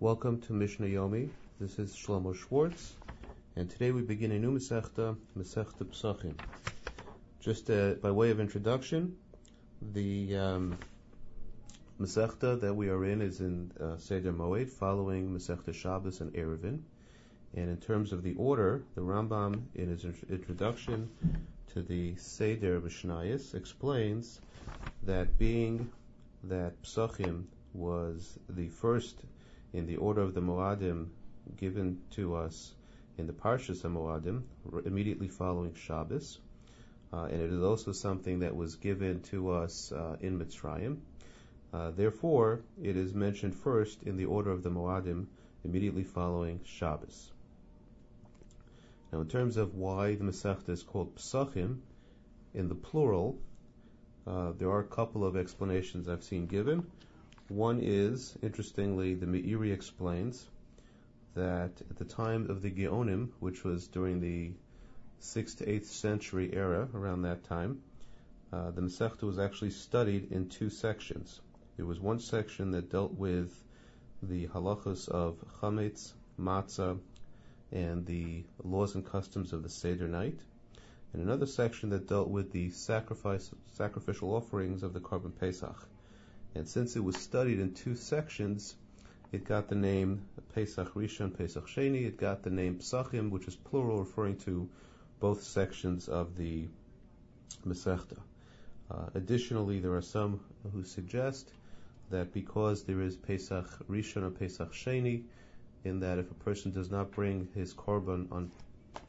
Welcome to Mishnah Yomi. This is Shlomo Schwartz, and today we begin a new Masechta, Masechta Psachim. Just uh, by way of introduction, the um, Masechta that we are in is in uh, Seder Moed, following Masechta Shabbos and Eruvin. And in terms of the order, the Rambam, in his introduction to the Seder Mishnayos, explains that being that Psachim was the first in the order of the Moadim given to us in the Parshas Moadim, immediately following Shabbos, uh, and it is also something that was given to us uh, in Mitzrayim. Uh, therefore, it is mentioned first in the order of the Moadim, immediately following Shabbos. Now, in terms of why the Masechta is called Psachim, in the plural, uh, there are a couple of explanations I've seen given. One is, interestingly, the Meiri explains that at the time of the Geonim, which was during the 6th to 8th century era, around that time, uh, the Masechta was actually studied in two sections. There was one section that dealt with the halachos of chametz, matzah, and the laws and customs of the Seder night, and another section that dealt with the sacrifice, sacrificial offerings of the Korban Pesach. And since it was studied in two sections, it got the name Pesach Rishon, Pesach Sheni. It got the name Psachim, which is plural, referring to both sections of the Masechta. Uh, additionally, there are some who suggest that because there is Pesach Rishon or Pesach Sheni, in that if a person does not bring his korban on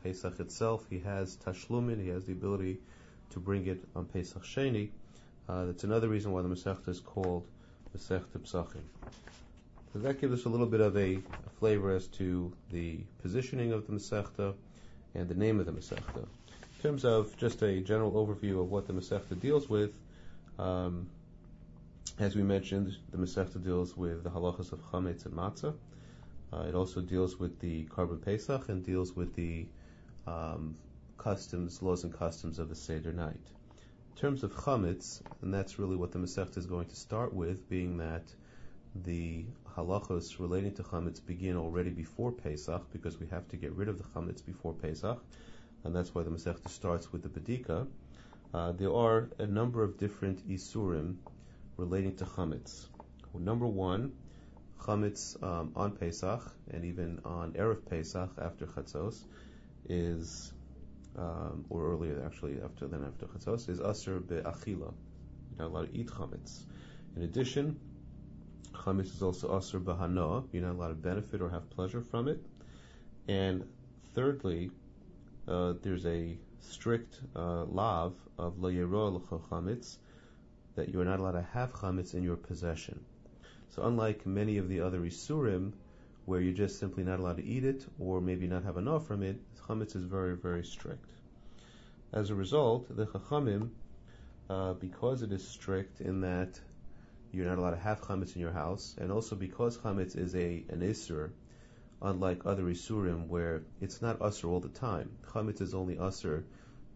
Pesach itself, he has tashlumin, he has the ability to bring it on Pesach Sheni. Uh, that's another reason why the Masechta is called Masechta Psachim. So that gives us a little bit of a, a, flavor as to the positioning of the Masechta and the name of the Masechta. In terms of just a general overview of what the Masechta deals with, um, as we mentioned, the Masechta deals with the halachas of chametz and matzah. Uh, it also deals with the korban pesach and deals with the um, customs, laws and customs of the Seder night. Terms of chametz, and that's really what the Masechta is going to start with, being that the halachos relating to chametz begin already before Pesach, because we have to get rid of the chametz before Pesach, and that's why the Masechta starts with the bedika. Uh, there are a number of different isurim relating to chametz. Number one, chametz um, on Pesach and even on erev Pesach after chatzos is, um, or earlier actually after then after chatzos is aser be'achila. You're not allowed to eat chametz. In addition, chametz is also aser behana. You're not allowed to benefit or have pleasure from it. And thirdly, uh, there's a strict uh, lav of lo chametz that you are not allowed to have chametz in your possession. So unlike many of the other isurim, where you're just simply not allowed to eat it, or maybe not have enough from it, chametz is very, very strict. As a result, the chachamim, uh, because it is strict in that you're not allowed to have chametz in your house, and also because chametz is a an isur, unlike other isurim where it's not usur all the time. Chametz is only usur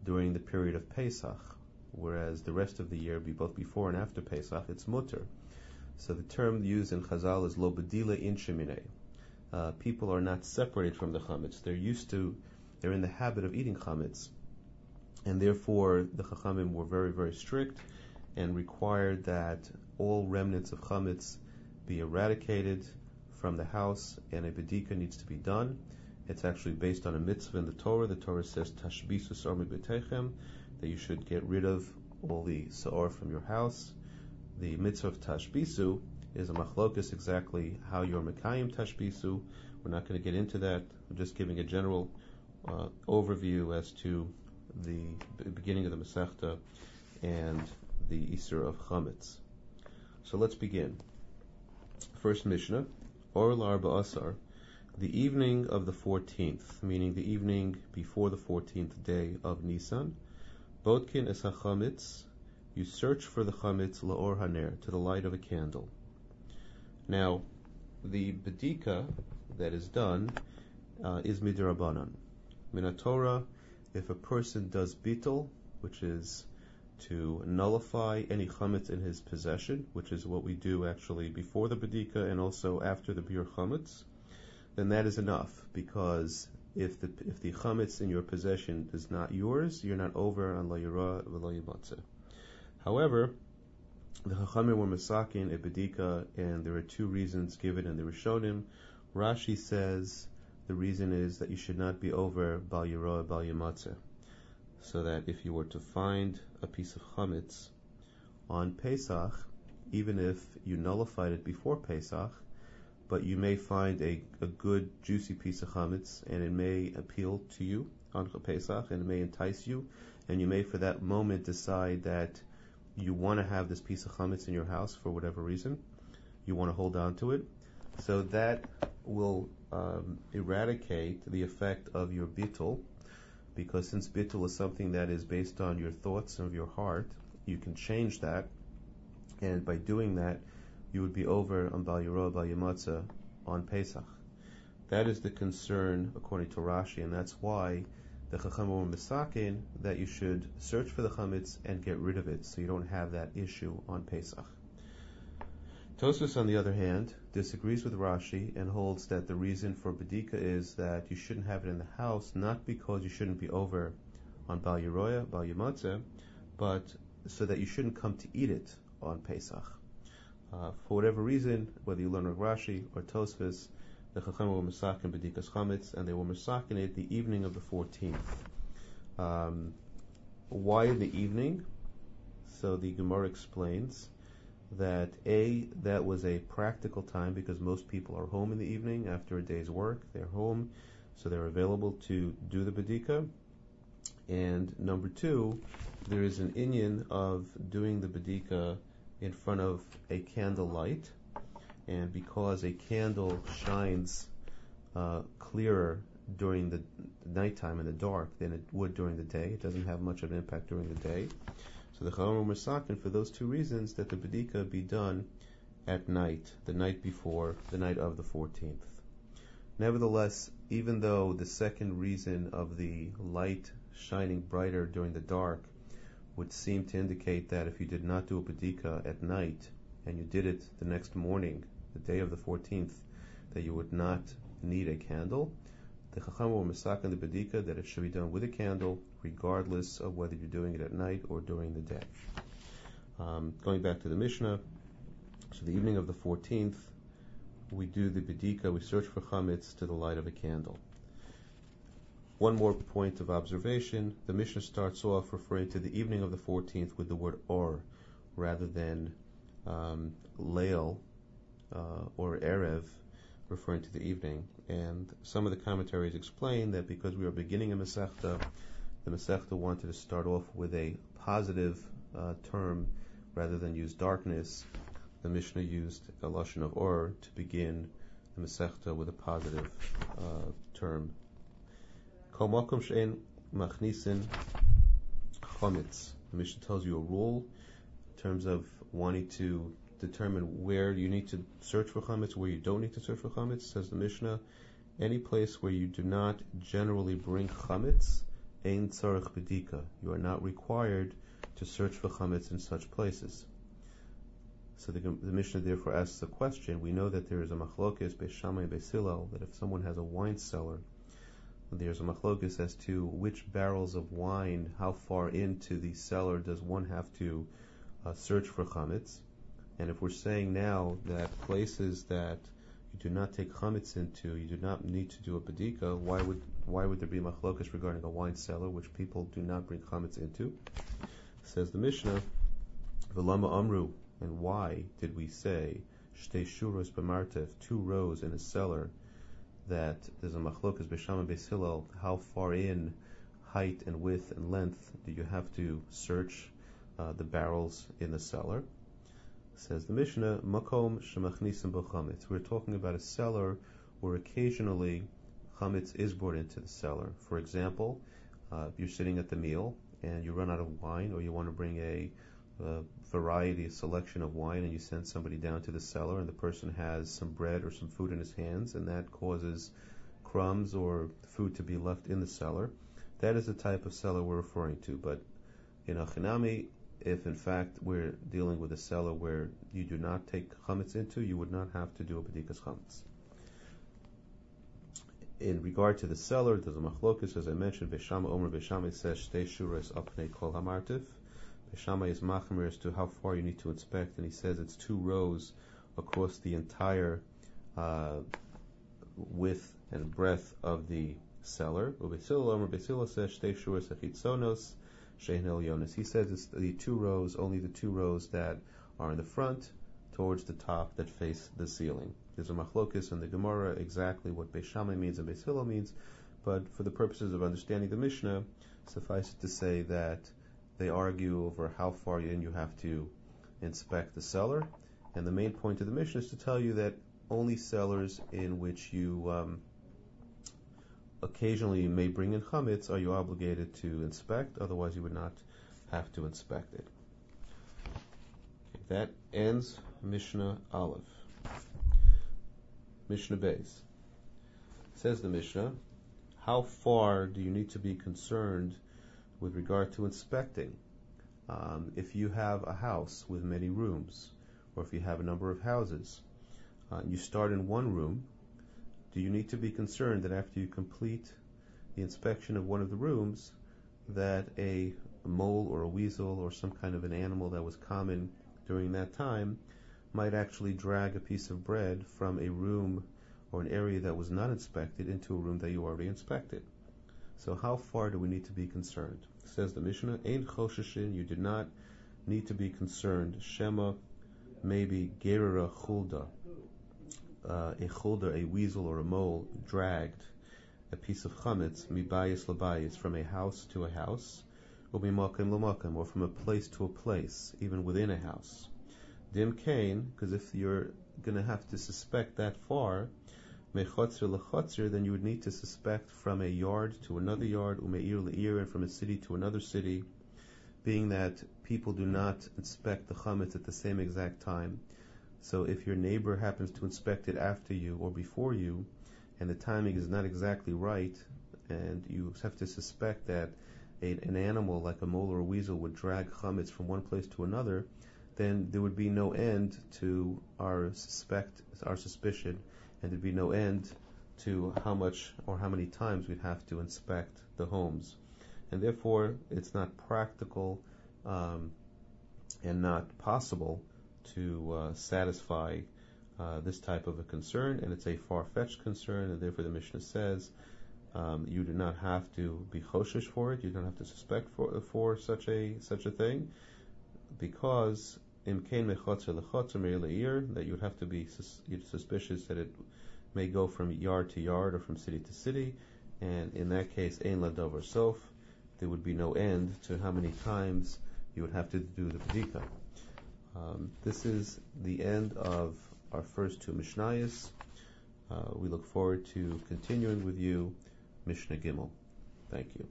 during the period of Pesach, whereas the rest of the year, be both before and after Pesach, it's mutter. So the term used in Chazal is lo bedila in shemine. Uh, people are not separated from the chametz. They're used to, they're in the habit of eating chametz, and therefore the chachamim were very, very strict and required that all remnants of chametz be eradicated from the house, and a bedika needs to be done. It's actually based on a mitzvah in the Torah. The Torah says tashbisu sarmi betechem, that you should get rid of all the saor from your house the mitzvah of tashbisu is a machlokus exactly how you're mekayim tashbisu. We're not going to get into that. We're just giving a general uh, overview as to the beginning of the Masechta and the isur of Chametz. So let's begin. First Mishnah, Or Larba Asar, the evening of the 14th, meaning the evening before the 14th day of Nisan, Botkin es HaChametz, you search for the chametz laor haner to the light of a candle. Now, the bedika that is done uh, is midrabanan. Minatora, if a person does bitul, which is to nullify any chametz in his possession, which is what we do actually before the bedika and also after the bir chametz, then that is enough because if the if the chametz in your possession is not yours, you're not over on la yira However, the Chachamim were masakin a bedika, and there are two reasons given in the Rishonim. Rashi says the reason is that you should not be over bal yira bal so that if you were to find a piece of chametz on Pesach, even if you nullified it before Pesach, but you may find a, a good juicy piece of chametz and it may appeal to you on Pesach and it may entice you, and you may for that moment decide that you want to have this piece of chametz in your house for whatever reason, you want to hold on to it. So that will um, eradicate the effect of your bittul, because since bittul is something that is based on your thoughts and of your heart, you can change that, and by doing that, you would be over on Bal Yiro, Bal on Pesach. That is the concern according to Rashi, and that's why the Chacham were misakin that you should search for the chametz and get rid of it, so you don't have that issue on Pesach. Tosfos, on the other hand, disagrees with Rashi and holds that the reason for Badika is that you shouldn't have it in the house, not because you shouldn't be over on Bal Yeroya, Bal Yamatzeh, but so that you shouldn't come to eat it on Pesach. Uh, for whatever reason, whether you learn with Rashi or Tosfos, the Chacham were Masakin Badikas Chametz, and they were Masakin it the evening of the 14th. Um, why in the evening? So the Gemara explains that A, that was a practical time because most people are home in the evening after a day's work. They're home, so they're available to do the Badika. And number two, there is an inyan of doing the Badika in front of a candle light. And because a candle shines uh, clearer during the nighttime in the dark than it would during the day, it doesn't have much of an impact during the day. So the Chachamim were for those two reasons that the Badika be done at night, the night before, the night of the 14th. Nevertheless, even though the second reason of the light shining brighter during the dark would seem to indicate that if you did not do a Badika at night and you did it the next morning, the day of the 14th, that you would not need a candle, the Chacham were misakin the Badika that it should be done with a candle regardless of whether you're doing it at night or during the day. Um, going back to the Mishnah, so the evening of the 14th, we do the bedika, we search for chametz to the light of a candle. One more point of observation, the Mishnah starts off referring to the evening of the 14th with the word or, rather than um, leil uh, or erev, referring to the evening. And some of the commentaries explain that because we are beginning a Masechta, the Masechta wanted to start off with a positive uh, term rather than use darkness. The Mishnah used a lashon of or to begin the Masechta with a positive uh, term. Kol makom she'en machnisin chometz. The Mishnah tells you a rule in terms of wanting to determine where you need to search for chametz, where you don't need to search for chametz. Says the Mishnah, any place where you do not generally bring chametz Ein tzarech bedika. You are not required to search for chametz in such places. So the, the Mishnah therefore asks a question. We know that there is a machlokes Beis Shammai Beis Hillel that if someone has a wine cellar, there's a machlokes as to which barrels of wine, how far into the cellar does one have to uh, search for chametz. And if we're saying now that places that you do not take chametz into, you do not need to do a bedika, why would why would there be machlokas regarding a wine cellar which people do not bring chametz into? Says the Mishnah, Velama Amru, and why did we say shtei shuros b'martev, two rows in a cellar, that there's a machlokas b'sham and how far in height and width and length do you have to search uh, the barrels in the cellar? Says the Mishnah, makom shemachnisim b'chametz. We're talking about a cellar where occasionally chametz is brought into the cellar. For example, uh, you're sitting at the meal and you run out of wine, or you want to bring a, a variety, a selection of wine, and you send somebody down to the cellar, and the person has some bread or some food in his hands, and that causes crumbs or food to be left in the cellar. That is the type of cellar we're referring to. But in Achinami, if in fact we're dealing with a cellar where you do not take chametz into, you would not have to do a bedikas chametz. In regard to the cellar, there's a machlokus, as I mentioned, Beis Shammai Omer Beis Shammai says, Shtei Shuras Apnei Kol Hamartiv. Beis Shammai is machmer as to how far you need to inspect, and he says it's two rows across the entire uh, width and breadth of the cellar. Ubesila Omer Beis Hillel says, Shtei Shuras Achitzonos. Yonis. He says it's the two rows, only the two rows that are in the front towards the top that face the ceiling. There's a machlokus in the Gemara exactly what Beis means and Beis Hillel means, but for the purposes of understanding the Mishnah, suffice it to say that they argue over how far in you have to inspect the cellar, and the main point of the Mishnah is to tell you that only cellars in which you um, occasionally you may bring in chametz, are you obligated to inspect? Otherwise, you would not have to inspect it. Okay, that ends Mishnah Aleph. Mishnah Beis. Says the Mishnah, how far do you need to be concerned with regard to inspecting? Um, if you have a house with many rooms, or if you have a number of houses, uh, you start in one room do you need to be concerned that after you complete the inspection of one of the rooms, that a mole or a weasel or some kind of an animal that was common during that time might actually drag a piece of bread from a room or an area that was not inspected into a room that you already inspected. So how far do we need to be concerned? Says the Mishnah, Ein choshishin, you do not need to be concerned. Shema, maybe gerera chulda, uh, a chulder, a weasel or a mole, dragged a piece of chametz mibayis labayis from a house to a house, or mimakim lamakim, or from a place to a place, even within a house. Dim kain, because if you're going to have to suspect that far, mechotzer lechotzer, then you would need to suspect from a yard to another yard, umeir leir, and from a city to another city, being that people do not inspect the chametz at the same exact time. So if your neighbor happens to inspect it after you or before you, and the timing is not exactly right, and you have to suspect that a, an animal like a mole or a weasel would drag chametz from one place to another, then there would be no end to our suspect, our suspicion, and there'd be no end to how much or how many times we'd have to inspect the homes, and therefore it's not practical um, and not possible to uh, satisfy uh, this type of a concern, and it's a far-fetched concern, and therefore the Mishnah says um, you do not have to be choshesh for it, you don't have to suspect for, for such a such a thing, because imkain mechotzer lechotzer that you would have to be sus- suspicious that it may go from yard to yard or from city to city, and in that case, ein ladover sof, there would be no end to how many times you would have to do the bedika. Um, this is the end of our first two Mishnayos. Uh, we look forward to continuing with you Mishnah Gimel. Thank you.